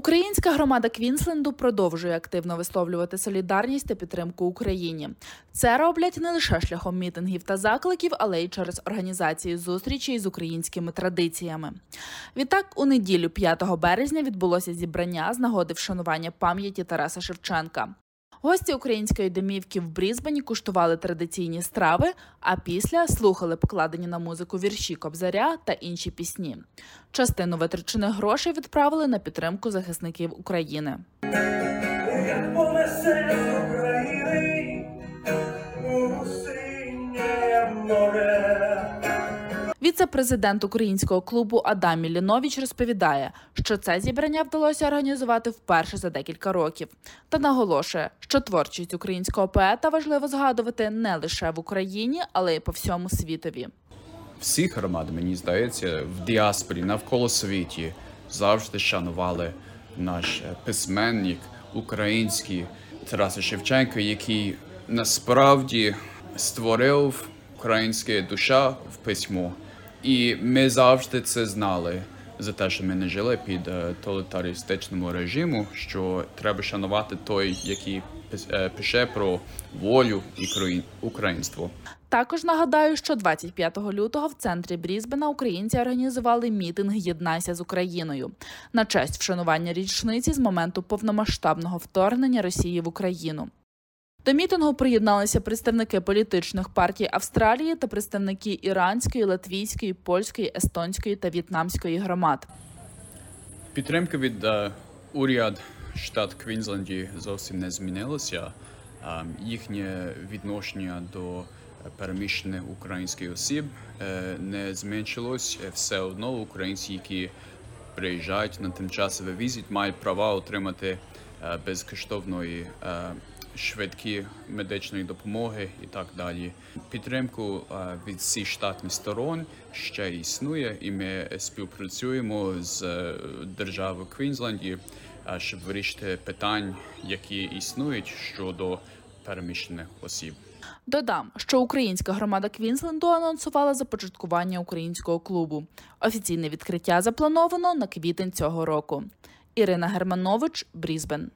Українська громада Квінсленду продовжує активно висловлювати солідарність та підтримку Україні. Це роблять не лише шляхом мітингів та закликів, але й через організацію зустрічей з українськими традиціями. Відтак, у неділю, 5 березня, відбулося зібрання з нагоди вшанування пам'яті Тараса Шевченка. Гості української домівки в Брізбені куштували традиційні страви, а після слухали покладені на музику вірші Кобзаря та інші пісні. Частину витрачених грошей відправили на підтримку захисників України. Віце-президент українського клубу Адам Мілінович розповідає, що це зібрання вдалося організувати вперше за декілька років, та наголошує, що творчість українського поета важливо згадувати не лише в Україні, але й по всьому світові. всі громади, мені здається, в діаспорі навколо світі завжди шанували наш письменник український Тарас Шевченко, який насправді створив українська душа в письмо. І ми завжди це знали за те, що ми не жили під е, тоталітаристичному режиму, що треба шанувати той, який е, пише про волю і країн- українство. Також нагадаю, що 25 лютого в центрі Брізбена українці організували мітинг Єднайся з Україною на честь вшанування річниці з моменту повномасштабного вторгнення Росії в Україну. До мітингу приєдналися представники політичних партій Австралії та представники іранської, латвійської, польської, естонської та в'єтнамської громад. Підтримка від е, уряд штат Квінсленді зовсім не змінилася. Е, їхнє відношення до переміщених українських осіб е, не зменшилось. Все одно українці, які приїжджають на тимчасовий візит, мають права отримати е, безкоштовної е, швидкі медичної допомоги і так далі. Підтримку е, від всіх штатних сторон ще існує, і ми співпрацюємо з е, державою Квінсленді, е, щоб вирішити питань, які існують щодо переміщених осіб. Додам, що українська громада Квінсленду анонсувала започаткування українського клубу. Офіційне відкриття заплановано на квітень цього року. Ірина Германович, Брізбен.